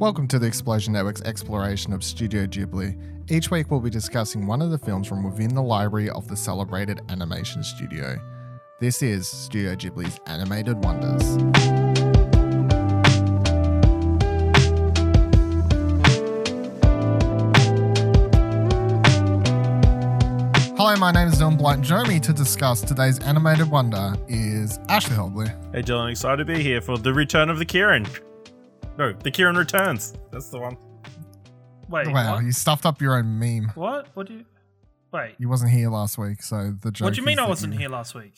Welcome to the Explosion Network's exploration of Studio Ghibli. Each week we'll be discussing one of the films from within the library of the celebrated animation studio. This is Studio Ghibli's Animated Wonders. Hello, my name is Dylan Blight. Joining me to discuss today's animated wonder is Ashley Hobley. Hey Dylan, excited to be here for the return of the Ciaran. No, the Ciaran returns. That's the one. Wait, wow, what? you stuffed up your own meme. What? What do you? Wait. You wasn't here last week, so the joke. What do you mean I wasn't you- here last week?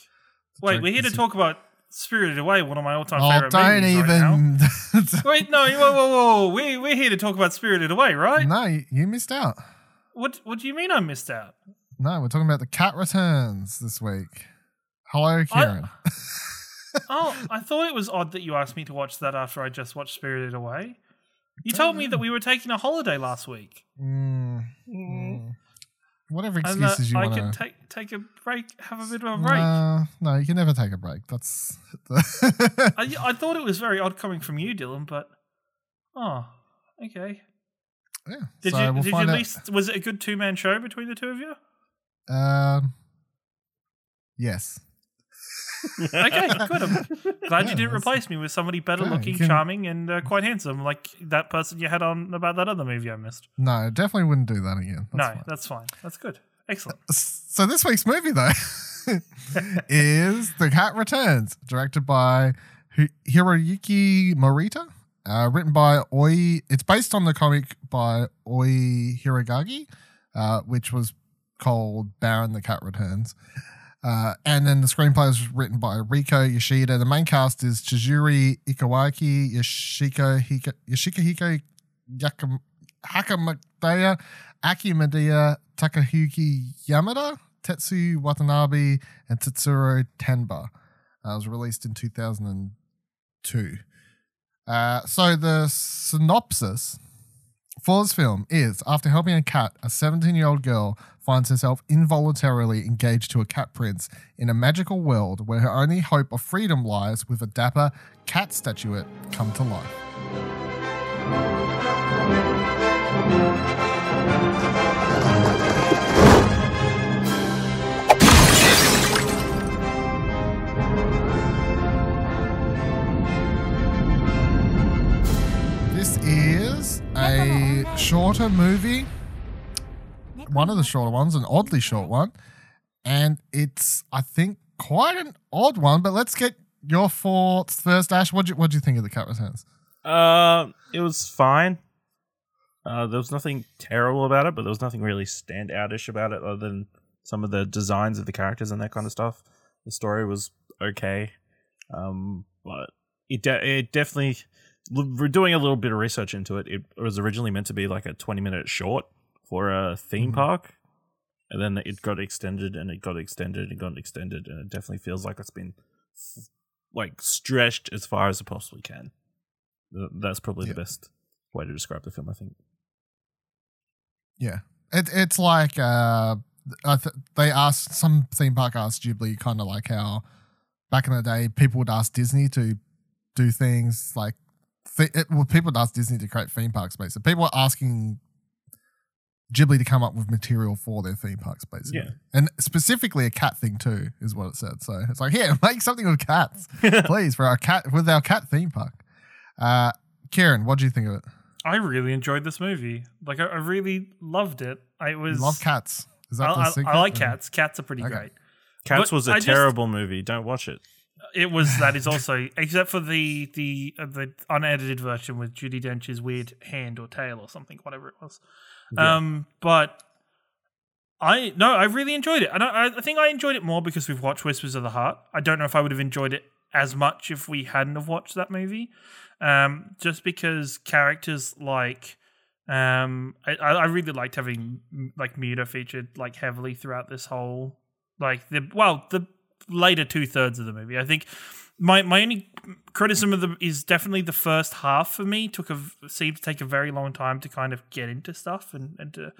the Wait, we're here to is you- talk about Spirited Away, one of my all-time Oh, favorite don't movies right now. even. Wait, no, whoa, whoa, whoa! We we're here to talk about Spirited Away, right? no, you, you missed out. What What do you mean I missed out? No, we're talking about the cat returns this week. Hello, Ciaran. Oh, I thought it was odd that you asked me to watch that after I just watched Spirited Away. You told me that we were taking a holiday last week, Mm, mm. Whatever and that excuses you I want could to. take take a break, have a bit of a break. No, no, you can never take a break. That's. I, I thought it was very odd coming from you, Dylan, but oh, okay. yeah. Did so you we'll did you find at out- least was it a good two man show between the two of you? Um. Yes. Okay, good. I'm glad Yeah, you didn't replace me with somebody better Yeah, looking, can- charming, and uh, quite handsome, like that person you had on about that other movie I missed. No, definitely wouldn't do that again. That's no, fine. that's fine. That's good. Excellent. So this week's movie though is The Cat Returns, directed by Hi- Hiroyuki Morita, uh, written by Oi. It's based on the comic by Oi Hirogagi, uh, which was called Baron the Cat Returns. Uh, and then the screenplay was written by Riko Yoshida. The main cast is Chizuri Ikawaki, Yoshiko Hika, Yoshikahiko Aki Medea, Takahiki Yamada, Tetsu Watanabe, and Tetsuro Tenba. Uh, it was released in 2002. Uh, so the synopsis for this film is after helping a cat, a 17 year old girl finds herself involuntarily engaged to a cat prince in a magical world where her only hope of freedom lies with a dapper cat statuette come to life. This is a shorter movie, one of the shorter ones, an oddly short one. And it's, I think, quite an odd one. But let's get your thoughts first, Ash. What do you, what'd you think of The Cat Returns? Uh, it was fine. Uh, there was nothing terrible about it, but there was nothing really standoutish about it other than some of the designs of the characters and that kind of stuff. The story was okay, um, but it de- it definitely. We're doing a little bit of research into it. It was originally meant to be like a twenty minute short for a theme Mhm. park, and then it got extended and it got extended and got extended, and it definitely feels like it's been like stretched as far as it possibly can. That's probably Yeah. the best way to describe the film, I think. Yeah. It, it's like uh, I th- they asked, some theme park asked Ghibli kind of like how back in the day people would ask Disney to do things like, th- it, well, people would ask Disney to create theme parks, basically. People were asking Ghibli to come up with material for their theme parks, basically. Yeah. And specifically a cat thing too, is what it said. So it's like, here, make something with cats, please, for our cat, with our cat theme park. Uh, Ciaran, what do you think of it? I really enjoyed this movie. Like I, I really loved it. I was love cats. Is I, that the I- secret? I like cats. Cats are pretty Okay. great. Cats But was a I just- terrible movie. Don't watch it. It was that is also except for the the uh, the unedited version with Judi Dench's weird hand or tail or something, whatever it was. Yeah. Um, but I no, I really enjoyed it. I. I I think I enjoyed it more because we've watched Whispers of the Heart. I don't know if I would have enjoyed it as much if we hadn't have watched that movie. Um, just because characters like, um, I I really liked having like Muta featured like heavily throughout this whole like the well the later two thirds of the movie. I think my my only criticism of the is definitely the first half for me took a seemed to take a very long time to kind of get into stuff and and to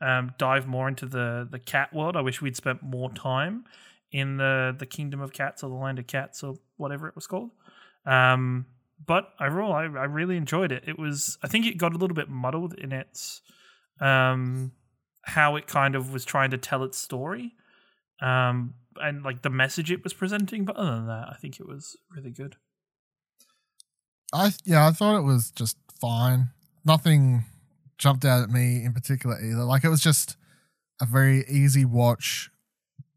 um, dive more into the the cat world. I wish we'd spent more time in the the kingdom of cats or the land of cats or whatever it was called. Um, but overall, I, I really enjoyed it. It was, I think, it got a little bit muddled in its um, how it kind of was trying to tell its story, um, and like the message it was presenting. But other than that, I think it was really good. I yeah, I thought it was just fine. Nothing jumped out at me in particular either. Like it was just a very easy watch,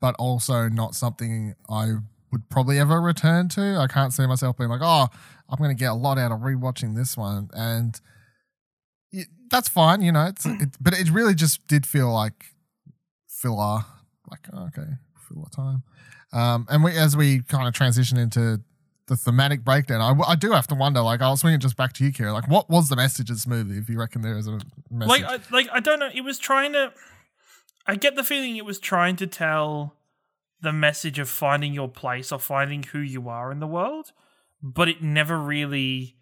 but also not something I would probably ever return to. I can't see myself being like, oh, I'm going to get a lot out of rewatching this one, and it, that's fine, you know. It's it, but it really just did feel like filler. Like okay, filler time. Um, and we as we kind of transition into the thematic breakdown, I, I do have to wonder. Like, I'll swing it just back to you, Kira. Like, what was the message of this movie? If you reckon there is a message, Like, I, like I don't know. It was trying to. I get the feeling it was trying to tell the message of finding your place or finding who you are in the world, but it never really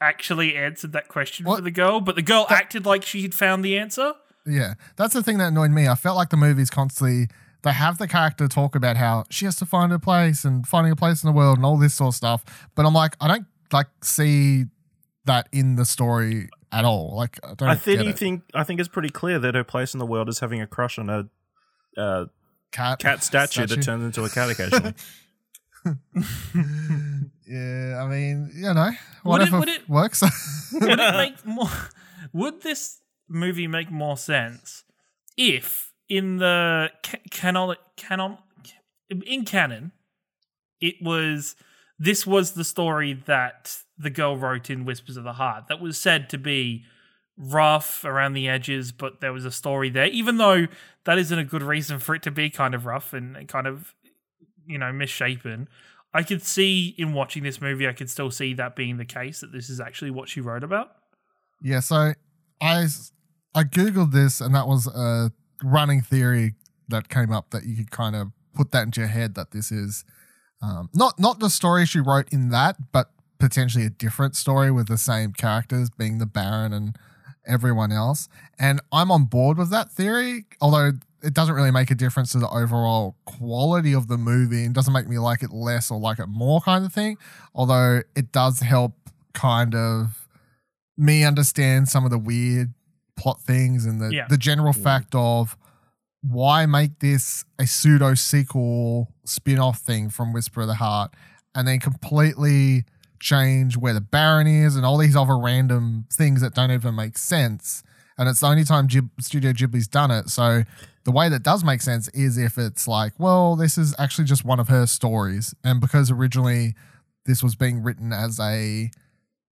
actually answered that question What? for the girl. But the girl acted like she had found the answer. Yeah, that's the thing that annoyed me. I felt like the movies constantly they have the character talk about how she has to find her place and finding a place in the world and all this sort of stuff. But I'm like, I don't like see that in the story at all. Like, I don't. I think you it. think I think it's pretty clear that her place in the world is having a crush on a uh, cat cat statue, that turns into a cat occasionally. yeah, I mean, you know, Would it- whatever would it- works. would it make more? Would this movie make more sense if in the ca- canon canon in canon it was this was the story that the girl wrote in Whispers of the Heart that was said to be rough around the edges, but there was a story there, even though that isn't a good reason for it to be kind of rough and kind of you know misshapen. I could see in watching this movie, I could still see that being the case that this is actually what she wrote about. Yeah, so I I googled this, and that was a running theory that came up that you could kind of put that into your head that this is um, not not the story she wrote in that, but potentially a different story with the same characters being the Baron and everyone else. And I'm on board with that theory, although it doesn't really make a difference to the overall quality of the movie and doesn't make me like it less or like it more kind of thing. Although it does help kind of me understand some of the weird plot things and the, Yeah. the general fact of why make this a pseudo sequel spin off thing from Whisper of the Heart and then completely change where the Baron is and all these other random things that don't even make sense. And it's the only time Gib- Studio Ghibli's done it. So the way that does make sense is if it's like, well, this is actually just one of her stories. And because originally this was being written as a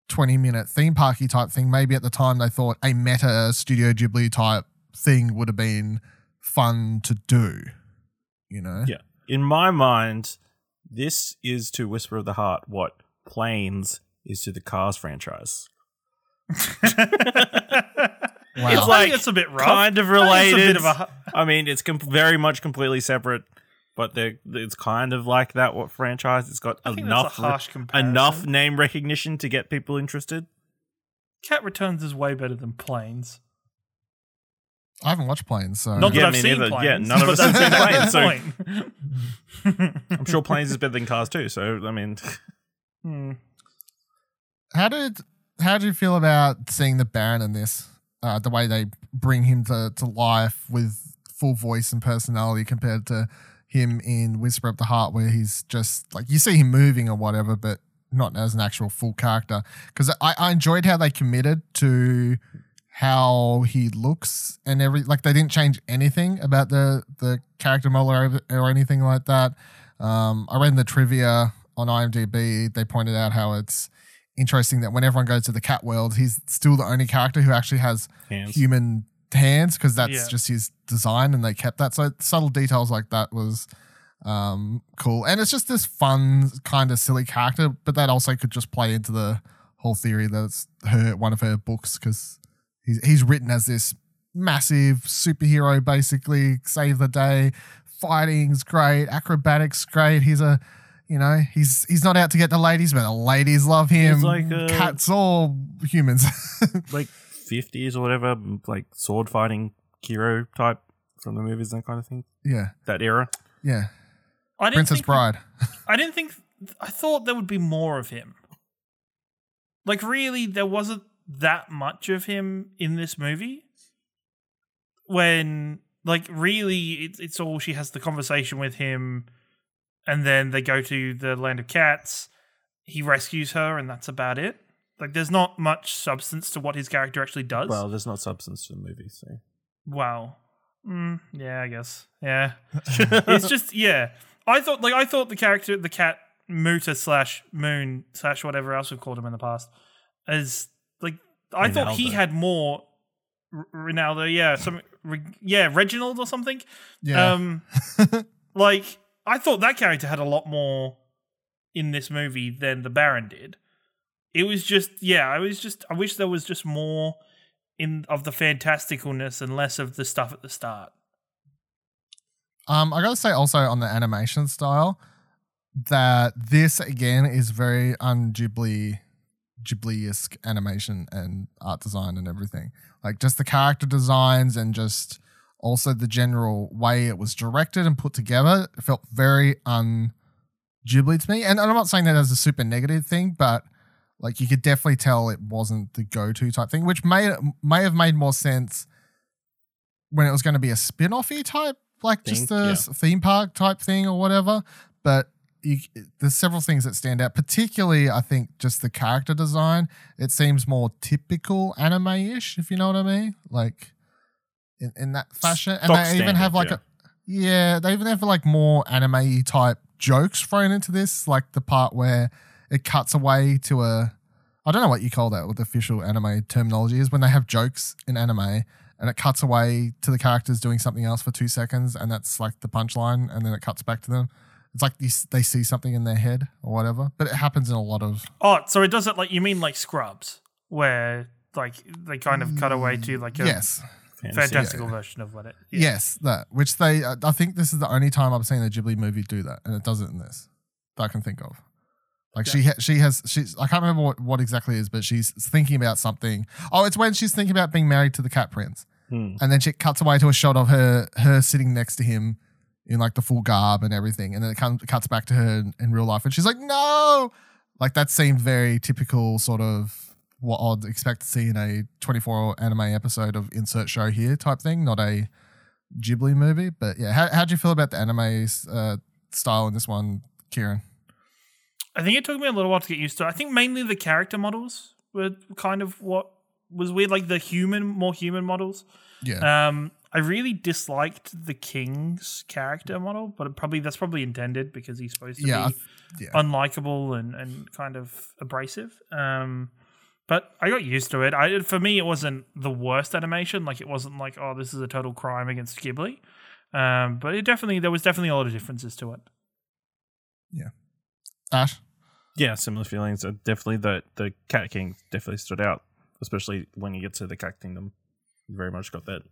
20 minute theme parky type thing, maybe at the time they thought a meta Studio Ghibli type thing would have been fun to do. You know? Yeah. In my mind, this is to Whisper of the Heart what Planes is to the Cars franchise. Wow. It's I like think it's a bit rough. kind of I think related. bit of a- I mean, it's com- very much completely separate, but they're, it's kind of like that what franchise. It's got I think enough that's a harsh comparison. enough name recognition to get people interested. Cat Returns is way better than Planes. I haven't watched planes, so Not that Yeah, I've me seen neither. Planes. Yeah, none of us have seen Planes, point. I'm sure Planes is better than Cars too. So I mean, Hmm. How did how do you feel about seeing the Baron in this? Uh, the way they bring him to, to life with full voice and personality compared to him in Whisper of the Heart, where he's just like you see him moving or whatever, but not as an actual full character. Because I, I enjoyed how they committed to how he looks and every like they didn't change anything about the the character model or, or anything like that. Um, I read in the trivia on IMDb they pointed out how it's interesting that when everyone goes to the cat world, he's still the only character who actually has hands. human hands because that's Yeah. just his design and they kept that. So subtle details like that was um, cool. And it's just this fun, kind of silly character, but that also could just play into the whole theory that it's her one of her books because he's, he's written as this massive superhero, basically save the day. Fighting's great, acrobatics great. He's a you know, he's he's not out to get the ladies, but the ladies love him. He's like a- Cats or humans. like 50s or whatever, like sword fighting hero type from the movies, that kind of thing. yeah, That era. yeah. I didn't Princess think, Bride. I didn't think. I thought there would be more of him. like really there wasn't that much of him in this movie. When like really it's it's all she has the conversation with him and then they go to the land of cats. He rescues her and that's about it. Like there's not much substance to what his character actually does. Well, there's not substance to the movie, so Wow. Mm, yeah, I guess. Yeah. it's just yeah. I thought like I thought the character the cat Muta slash Moon slash whatever else we've called him in the past is like I thought he had more R- Ronaldo, yeah, some yeah, Reginald or something. Yeah. Um like I thought that character had a lot more in this movie than the Baron did. It was just yeah, I was just I wish there was just more in of the fantasticalness and less of the stuff at the start. Um, I gotta say also on the animation style that this again is very un Ghibli Ghibli-esque animation and art design and everything. Like just the character designs and just also the general way it was directed and put together. Felt very un Ghibli to me. And I'm not saying that as a super negative thing, but like you could definitely tell it wasn't the go-to type thing, which may may have made more sense when it was going to be a spin-offy type, like just a yeah. theme park type thing or whatever. But you, there's several things that stand out, particularly I think just the character design. It seems more typical anime-ish, if you know what I mean, like in, in that fashion. And Stock they even standard, have like yeah. a yeah, they even have like more anime type jokes thrown into this, like the part where it cuts away to a I don't know what you call that, what the official anime terminology is when they have jokes in anime and it cuts away to the characters doing something else for two seconds and that's like the punchline and then it cuts back to them. It's like they, they see something in their head or whatever, but it happens in a lot of Oh, so it does it like you mean like Scrubs, where like they kind of cut away to like a yes, fantasy. fantastical version of what it. yeah. yes, that which they I I think this is the only time I've seen a Ghibli movie do that, and it does it in this that I can think of. Like she ha- she has she's I can't remember what, what exactly it is, but she's thinking about something. Oh, it's when she's thinking about being married to the cat prince, Hmm. and then she cuts away to a shot of her her sitting next to him in like the full garb and everything, and then it comes cuts back to her in, in real life, and she's like, no, like that seemed very typical sort of what I'd expect to see in a 24 anime episode of insert show here type thing, not a Ghibli movie. But yeah, how how'd you feel about the anime uh, style in this one, Ciaran? I think it took me a little while to get used to. I think mainly the character models were kind of what was weird, like the human, more human models. Yeah, Um, I really disliked the king's character model, but probably that's probably intended because he's supposed to Yeah, be yeah. unlikable and, and kind of abrasive. Um, but I got used to it. I for me, it wasn't the worst animation. Like it wasn't like oh, this is a total crime against Ghibli. Um, but it definitely there was definitely a lot of differences to it. Yeah, Ash. Yeah, similar feelings. Uh, definitely the the Cat King definitely stood out, especially when you get to the Cat Kingdom. You very much got that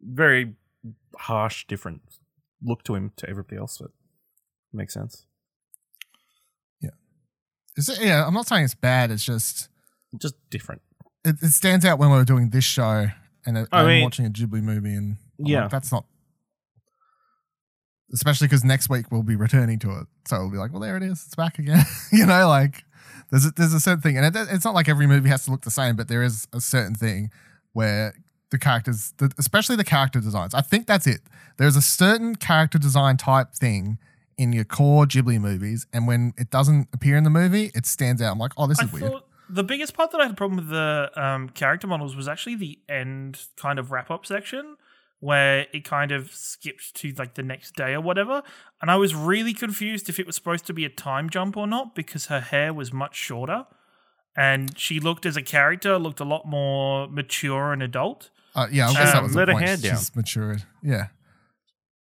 very harsh, different look to him to everybody else. But makes sense. Yeah, Is it, yeah, I'm not saying it's bad. It's just Just different. it, it stands out when we were doing this show and it, I I'm mean- watching a Ghibli movie, and I'm like, Yeah. that's not. Especially because next week we'll be returning to it, so we'll be like, "Well, there it is, it's back again." you know, like there's a, there's a certain thing, and it, it's not like every movie has to look the same, but there is a certain thing where the characters, the, especially the character designs, I think that's it. There's a certain character design type thing in your core Ghibli movies, and when it doesn't appear in the movie, it stands out. I'm like, "Oh, this I is weird." the biggest part that I had a problem with the um, character models was actually the end kind of wrap up section where it kind of skipped to like the next day or whatever. And I was really confused if it was supposed to be a time jump or not because her hair was much shorter and she looked as a character looked a lot more mature and adult. Uh, yeah, I guess that Um, was the let her point. hair down. She's matured. Yeah,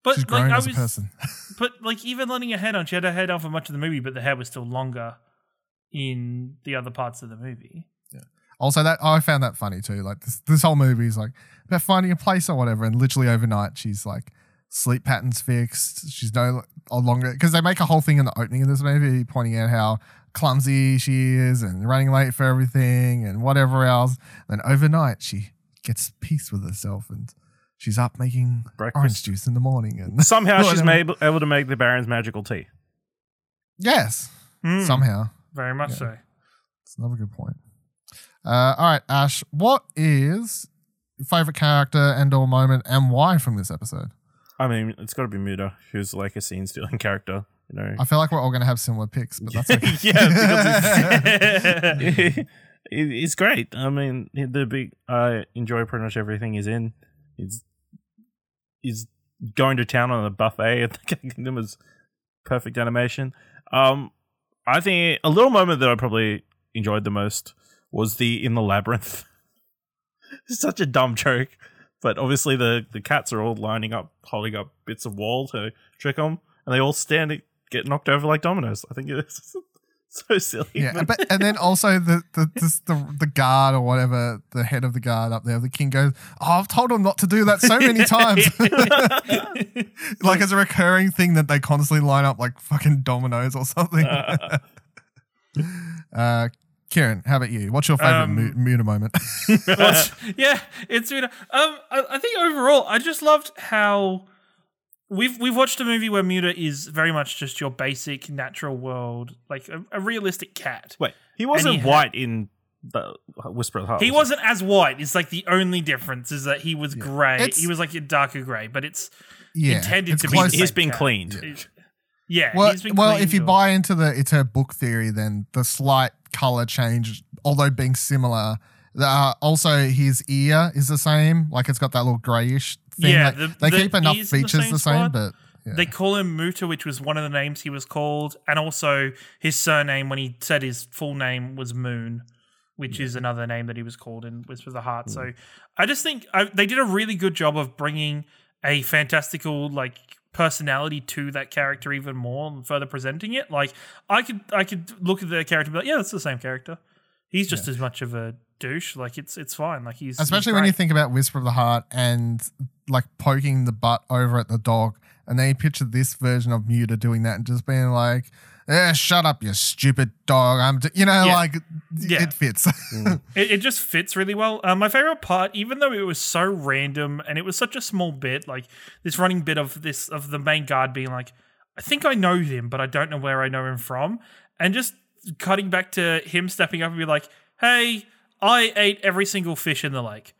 But she's like I as was but like even letting her hair down, she had her hair down for much of the movie, but the hair was still longer in the other parts of the movie. Also, that I found that funny too. Like this, this whole movie is like about finding a place or whatever, and literally overnight she's like sleep patterns fixed. She's no no longer because they make a whole thing in the opening of this movie, pointing out how clumsy she is and running late for everything and whatever else. Then overnight she gets peace with herself and she's up making orange Breakfast. juice in the morning. And Somehow she's Whatever. made, able to make the Baron's magical tea. yes, Hmm, somehow. very much Yeah. so. It's another good point. Uh, all right, Ash, what is your favorite character and or moment and why from this episode? I mean, it's got to be Muta, who's like a scene stealing character. You know, I feel like we're all going to have similar picks, but that's okay. yeah, it's, it- it's great. I mean, the big. I enjoy pretty much everything he's in. He's he's going to town on a buffet at the Kingdom is perfect animation. Um, I think a little moment that I probably enjoyed the most was the in the labyrinth. it's such a dumb joke, but obviously the the cats are all lining up, holding up bits of wall to trick them, and they all stand and get knocked over like dominoes. I think it's so silly. yeah, but and then also the the, the the the guard or whatever, the head of the guard up there, the king goes, "Oh, I've told him not to do that so many times." like it's a recurring thing that they constantly line up like fucking dominoes or something. uh, Ciaran, how about you? What's your favorite Um, mu- Muta moment? Yeah, it's been. Um, I, I think overall, I just loved how we've we've watched a movie where Muta is very much just your basic natural world, like a, a realistic cat. Wait, he wasn't he had- white in the Whisper of the Heart. He was wasn't as white. It's like the only difference is that he was grey. It's- He was like a darker grey, but it's yeah, intended it's to be. close. the He's same been cat. cleaned. Yeah. well, he's been well, if you or- buy into the it's her book theory, then the slight color change, although being similar, uh, also his ear is the same. Like it's got that little grayish thing. Yeah, Like, the- they the keep enough in the features same the same, but yeah. They call him Muta, which was one of the names he was called, and also his surname when he said his full name was Moon, which is another name that he was called in Whisper of the Heart. So I just think I, they did a really good job of bringing a fantastical like personality to that character even more and further presenting it. Like I could I could look at the character and be like, yeah, that's the same character. He's just as much of a douche. Like it's it's fine. Like he's Especially he's when you think about Whisper of the Heart and like poking the butt over at the dog, and then you picture this version of Muta doing that and just being like, "Eh, shut up, you stupid dog." I'm, d-, you know, Yeah. like Yeah. it fits. It, it just fits really well. Uh, my favorite part, even though it was so random and it was such a small bit, like this running bit of this of the main guard being like, "I think I know him, but I don't know where I know him from," and just cutting back to him stepping up and be like, "Hey, I ate every single fish in the lake,"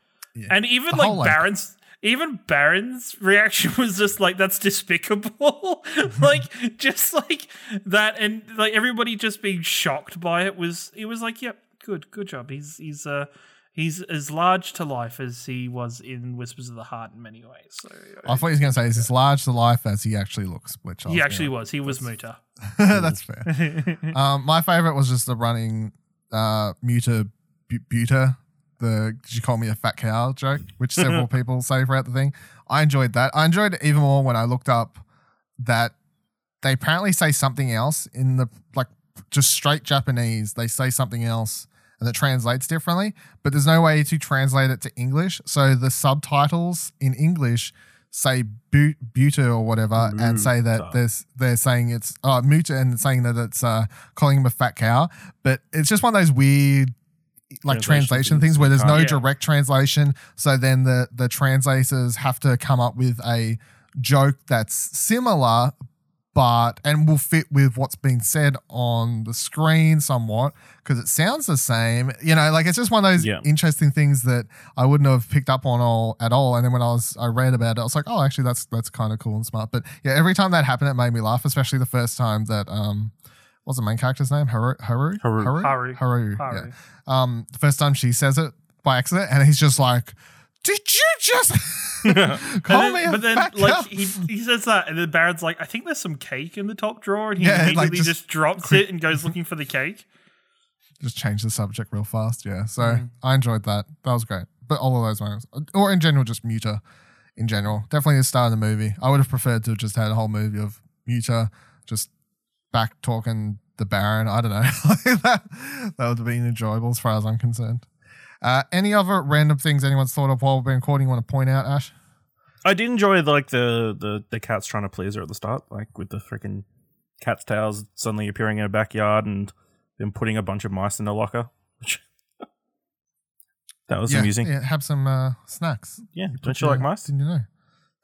and even The like. Baron's. Even Baron's reaction was just like that's despicable, like just like that, and like everybody just being shocked by it was. It was like, yep, good, good job. He's he's uh he's as large to life as he was in Whispers of the Heart in many ways. So I thought he was going to say, he's as large to life as he actually looks?" Which I he actually gonna- was. He was Muta. That's fair. um, my favorite was just the running uh, Muta bu- Buta. The did you call me a fat cow joke, which several people say throughout the thing. I enjoyed that. I enjoyed it even more when I looked up that they apparently say something else in the like just straight Japanese. They say something else and it translates differently, but there's no way to translate it to English. So the subtitles in English say bu- buta or whatever and say that there's they're saying it's uh muta and saying that it's uh calling him a fat cow but it's just one of those weird like Translation translation things things where there's no Yeah. direct translation so then the the translators have to come up with a joke that's similar but and will fit with what's been said on the screen somewhat because it sounds the same. You know, like it's just one of those Yeah. interesting things that I wouldn't have picked up on all at all. And then when I was I read about it, I was like, oh, actually, that's that's kind of cool and smart. But yeah, every time that happened, it made me laugh, especially the first time that um. What's the main character's name? Haru? Haru? Haru. Haru? Haru. Haru. Haru. Yeah. Um, the first time she says it by accident, and he's just like, "Did you just call And me then- a but then, like he, he says that, and then Baron's like, "I think there's some cake in the top drawer," and he Yeah, like, immediately just just, drops quick- it and goes looking for the cake. just change the subject real fast. Yeah. So Mhm. I enjoyed that. That was great. But all of those moments, or in general, just Muta in general. Definitely the start of the movie. I would have preferred to have just had a whole movie of Muta just back talking the Baron. I don't know. that, that would have been enjoyable as far as I'm concerned. Uh, any other random things anyone's thought of while we've been recording you want to point out, Ash? I did enjoy like the the the cats trying to please her at the start, like with the freaking cat's tails suddenly appearing in her backyard and then putting a bunch of mice in the locker. Which that was yeah, amusing. Yeah, have some uh, snacks. Yeah, Put don't you like mice? Didn't you know?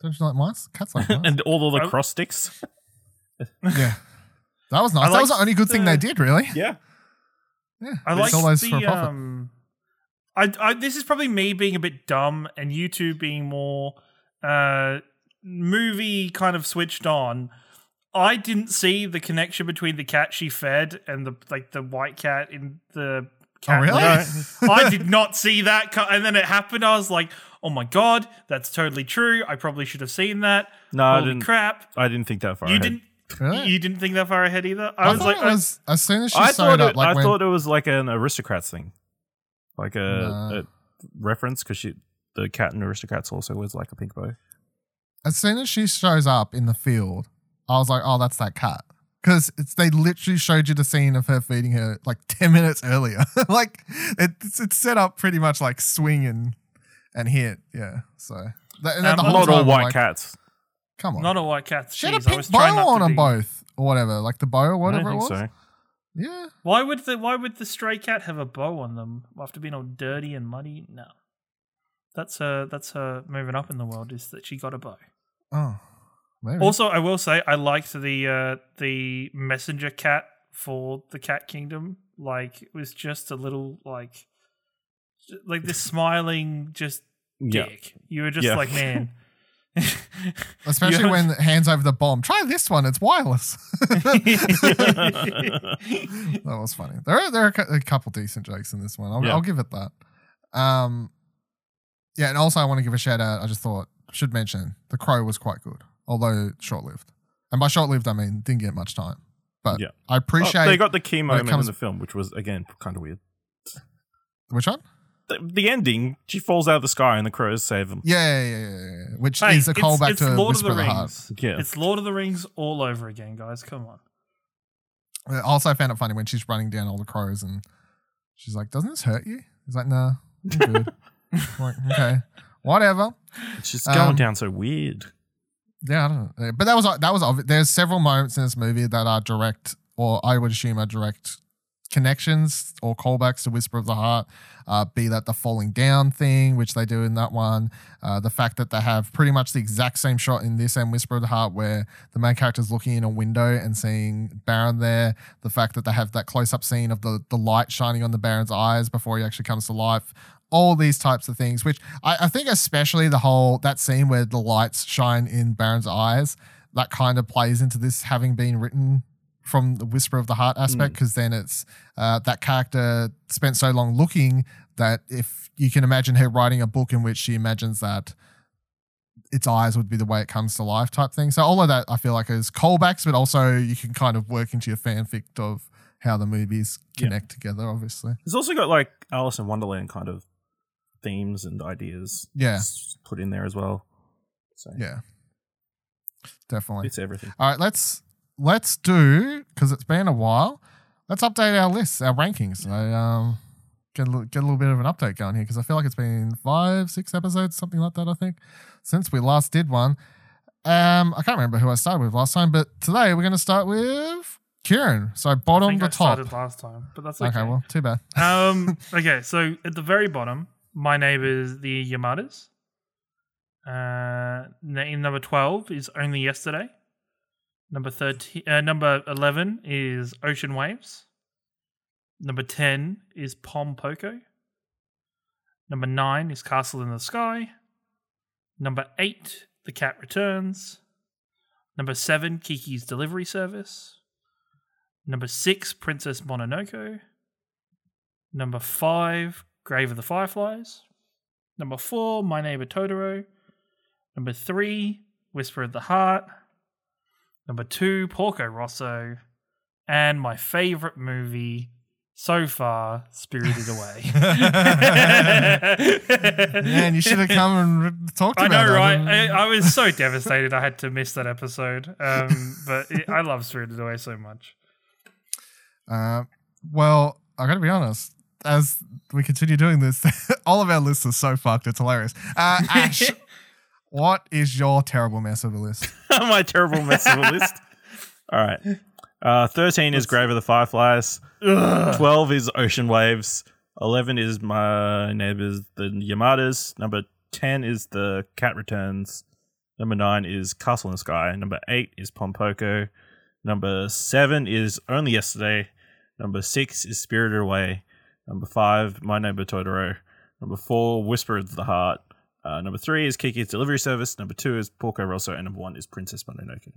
Don't you like mice? Cats like mice. and all of the cross sticks. yeah. That was nice. I that was the only good thing they did, really. Yeah, Yeah, I it's like always for the profit. um. I, I this is probably me being a bit dumb and you two being more uh movie kind of switched on. I didn't see the connection between the cat she fed and the like the white cat in the cat. really? I did not see that, co- and then it happened. I was like, "Oh my god, that's totally true." I probably should have seen that. No, I didn't. crap! I didn't think that far. You ahead. didn't. Really? You didn't think that far ahead either. I, I, was like, was as soon as she I showed thought up, it. like I when thought it was like an Aristocats thing, like a, a reference because she, the cat in Aristocats also wears like a pink bow. as soon as she shows up in the field, I was like, oh, that's that cat. Because it's they literally showed you the scene of her feeding her like 10 minutes earlier. like it's, it's set up pretty much like swing and, and hit. Yeah. So, that, and Um, the whole Not all white like, cats. Come on. not a white cat. she had a Jeez, I pink was bow not on to them be- both or whatever. Like the bow or I whatever don't it think was. so. Yeah. Why would the Why would the stray cat have a bow on them after being all dirty and muddy? No, that's her. That's her moving up in the world. Is that she got a bow? Oh, maybe. Also, I will say I liked the uh, the messenger cat for the Cat Kingdom. Like it was just a little like like this smiling just Yeah. dick. You were just Yeah. like, man. Especially when hands over the bomb. Try this one. It's wireless. that was funny. There are there are a couple decent jokes in this one. I'll, Yeah. I'll give it that. Um, yeah, and also I want to give a shout out. I just thought should mention the Crow was quite good, although short lived. And by short lived, I mean didn't get much time. But Yeah. I appreciate Oh, they got the key moment comes- in the film, which was again kind of weird. which one? The, the ending, she falls out of the sky and the crows save them. Yeah, yeah, yeah, yeah, yeah. Which Hey, is a it's- callback it's to Lord Whisper of of the the Heart. Rings. Yeah. It's Lord of the Rings all over again, guys. Come on. Also, I also found it funny when she's running down all the crows and she's like, "Doesn't this hurt you?" He's like, "Nah, I'm good." I'm like, okay, whatever. It's just going Um, down so weird. Yeah, I don't know. But that was that was obvi- there's several moments in this movie that are direct, or I would assume are direct connections or callbacks to Whisper of the Heart. Uh, be that the falling down thing, which they do in that one, uh, the fact that they have pretty much the exact same shot in this and Whisper of the Heart, where the main character is looking in a window and seeing Baron there. The fact that they have that close up scene of the the light shining on the Baron's eyes before he actually comes to life. All these types of things, which I, I think, especially the whole that scene where the lights shine in Baron's eyes, that kind of plays into this having been written from the Whisper of the Heart aspect, because then it's uh, that character spent so long looking that if you can imagine her writing a book in which she imagines that its eyes would be the way it comes to life type thing. So all of that I feel like is callbacks, but also you can kind of work into your fanfic of how the movies Yeah. connect together, obviously. It's also got like Alice in Wonderland kind of themes and ideas Yeah. put in there as well. So Yeah. Definitely. it's everything. All right, let's let's do because it's been a while. Let's update our lists, our rankings. So um, get a little, get a little bit of an update going here because I feel like it's been five, six episodes, something like that. I think since we last did one. Um, I can't remember who I started with last time, but today we're going to start with Ciaran. So I bottom think to I top. started last time, but that's Okay. okay. well, too bad. um. Okay. So at the very bottom, my neighbors, the Yamadas. Uh, in number twelve is only yesterday. Number thirteen, uh, number eleven is Ocean Waves. Number ten is Pom Poko. Number nine is Castle in the Sky. Number eight, The Cat Returns. Number seven, Kiki's Delivery Service. Number six, Princess Mononoke. Number five, Grave of the Fireflies. Number four, My Neighbor Totoro. Number three, Whisper of the Heart. Number two, Porco Rosso. And my favorite movie so far, Spirited Away. Man, you should have come and talked I about know, that. right? I, I was so devastated I had to miss that episode. Um, but it, I love Spirited Away so much. Uh, well, I got to be honest. As we continue doing this, all of our lists are so fucked. It's hilarious. Uh, Ash, what is your terrible mess of a list? My terrible mess of a list. All right. Uh, 13 is Grave of the Fireflies. 12 is Ocean Waves. 11 is My Neighbors, the Yamadas. Number 10 is The Cat Returns. Number 9 is Castle in the Sky. Number 8 is Pompoko. Number 7 is Only Yesterday. Number six is Spirited Away. Number five, My Neighbor Totoro. Number four, Whisper of the Heart. Uh, number three is Kiki's Delivery Service. Number two is Porco Rosso. And number one is Princess Mononoke.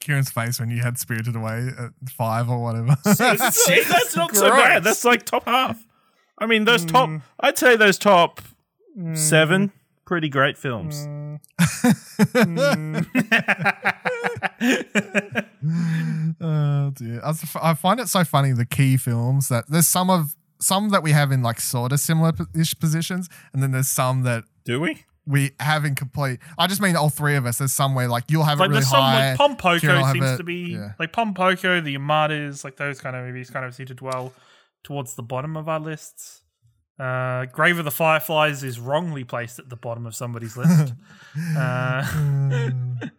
Ciaran's face when you had Spirited Away at five or whatever. See, that's not so bad. That's like top half. I mean, those top, mm. I'd say those top mm. seven, pretty great films. Mm. oh dear. I find it so funny the key films that there's some of some that we have in like sort of similar ish positions, and then there's some that Do we? we have in complete. I just mean all three of us. There's some where like you'll have like it really there's some high. like Pompoko Ciaran will have seems it- to be yeah. like Pompoko, the Yamadas, like those kind of movies kind of seem to dwell towards the bottom of our lists. Uh, Grave of the Fireflies is wrongly placed at the bottom of somebody's list. uh, Mm.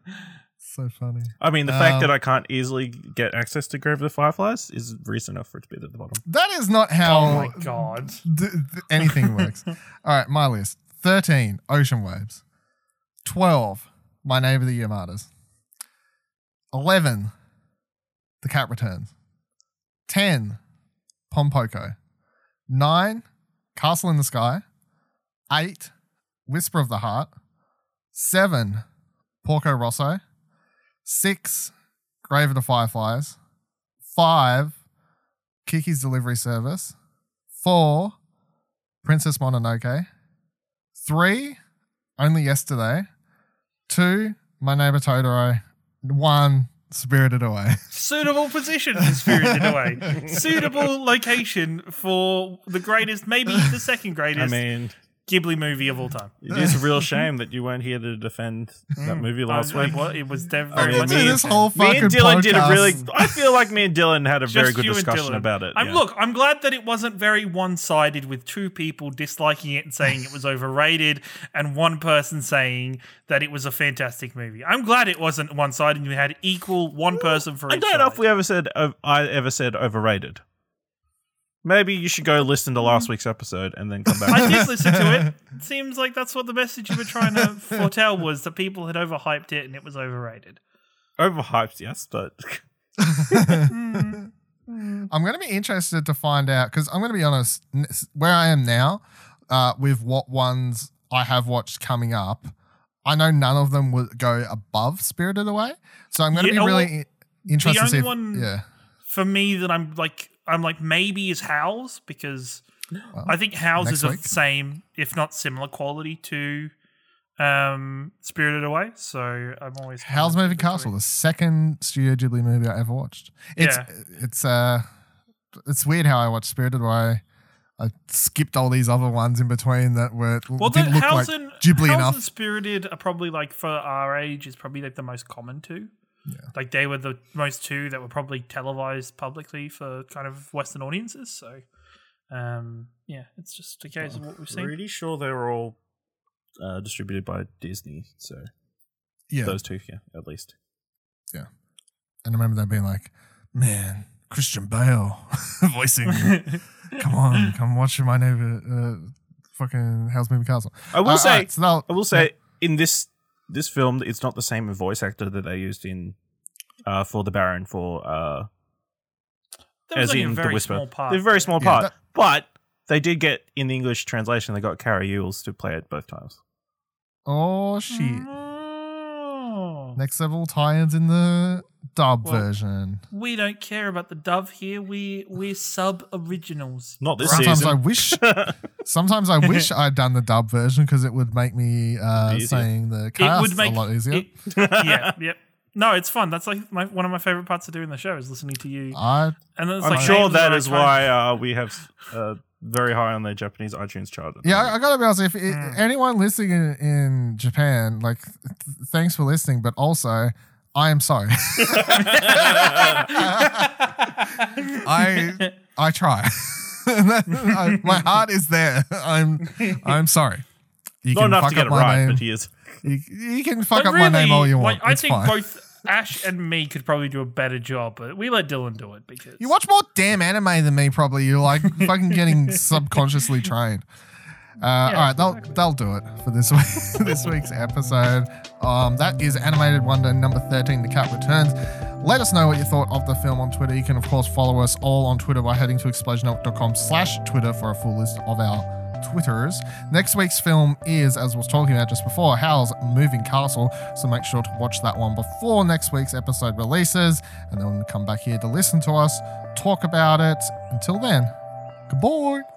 So funny. I mean, the fact Um, that I can't easily get access to Grave of the Fireflies is reason enough for it to be at the bottom. That is not how oh my god! th- th- anything works. All right, my list: thirteen, Ocean Waves; twelve, My Neighbor the Yamadas; eleven, The Cat Returns; ten, Pompoko; nine, Castle in the Sky; eight, Whisper of the Heart; seven, Porco Rosso; six, Grave of the Fireflies; five, Kiki's Delivery Service; four, Princess Mononoke; three, Only Yesterday; two, My Neighbor Totoro; one, Spirited Away. Suitable position for Spirited Away. Suitable location for the greatest, maybe the second I greatest mean, Ghibli movie of all time. it is a real shame that you weren't here to defend that movie last I- week. I- it was de- I very mean, much. me and- this whole Me fucking and Dylan did a podcast- really. I feel like me and Dylan had a very good you and discussion Dylan. about it. I'm, yeah. Look, I'm glad that it wasn't very one sided with two people disliking it and saying it was overrated and one person saying that it was a fantastic movie. I'm glad it wasn't one sided and you had equal one person for I each don't know if we ever said uh, I ever said overrated. Maybe you should go listen to last week's episode and then come back. I did listen to it. It seems like that's what the message you were trying to foretell was that people had overhyped it and it was overrated. Overhyped, yes, but I'm going to be interested to find out because I'm going to be honest, where I am now, uh, with what ones I have watched coming up, I know none of them would go above Spirited Away. So I'm going to Yeah, be really well, i- interested to see. If, one- yeah, For me, that I'm like, I'm like maybe is Howls because Well, I think Howls is of the same, if not similar quality to um Spirited Away. So I'm always Howl's Moving. Castle, the second Studio Ghibli movie I ever watched. It's Yeah. it's uh it's weird how I watched Spirited Away. I skipped all these other ones in between that were Well, didn't look Howls like and Ghibli Howls enough. and Spirited are probably like for our age is probably like the most common two. Yeah. Like they were the most two that were probably televised publicly for kind of Western audiences. So, um, yeah, it's just a case of what we've seen. pretty sure they were all uh, distributed by Disney. So Yeah, those two, yeah, at least. Yeah, and I remember them being like, "Man, Christian Bale voicing. come on, come watch my neighbor, uh, fucking Howl's Moving Castle." I will Uh, say, alright, so I will say, in this this film, it's not the same voice actor that they used in uh, for the Baron for uh, That was as only a in very the Whisper. small part. They're a very small Yeah, part, that- but they did get in the English translation. They got Cary Elwes to play it both times. oh shit! Oh. Next level tie-ins in the dub Well, version. We don't care about the dub here. We we're sub originals. Not this Sometimes I wish. Sometimes I wish I'd done the dub version because it would make me uh, saying the It cast would make a lot easier. it- yeah, yep. No, it's fun. That's like my, one of my favorite parts of doing the show is listening to you. I, and it's I'm like sure names that the is right why uh, we have uh, very high on the Japanese iTunes chart. yeah, I. I gotta be honest. If it, Mm. anyone listening in, in Japan, like, th- thanks for listening, but also, I am sorry. I I try. I- my heart is there. I'm I'm sorry. You Not enough fuck to get up it my right, name. but he is. You, you can fuck But up my name all you want. Like, I it's think fine. both Ash and me could probably do a better job, but we let Dylan do it because You watch more damn anime than me, probably. You're like fucking getting subconsciously trained. Uh, all right, they'll they'll do it for this week, this week's episode. Um, that is animated wonder number thirteen. The cat returns. Let us know what you thought of the film on Twitter. You can, of course, follow us all on Twitter by heading to explosionout.com slash Twitter for a full list of our Twitters. Next week's film is, as I was talking about just before, Howl's Moving Castle. So make sure to watch that one before next week's episode releases, and then come back here to listen to us talk about it. Until then, goodbye.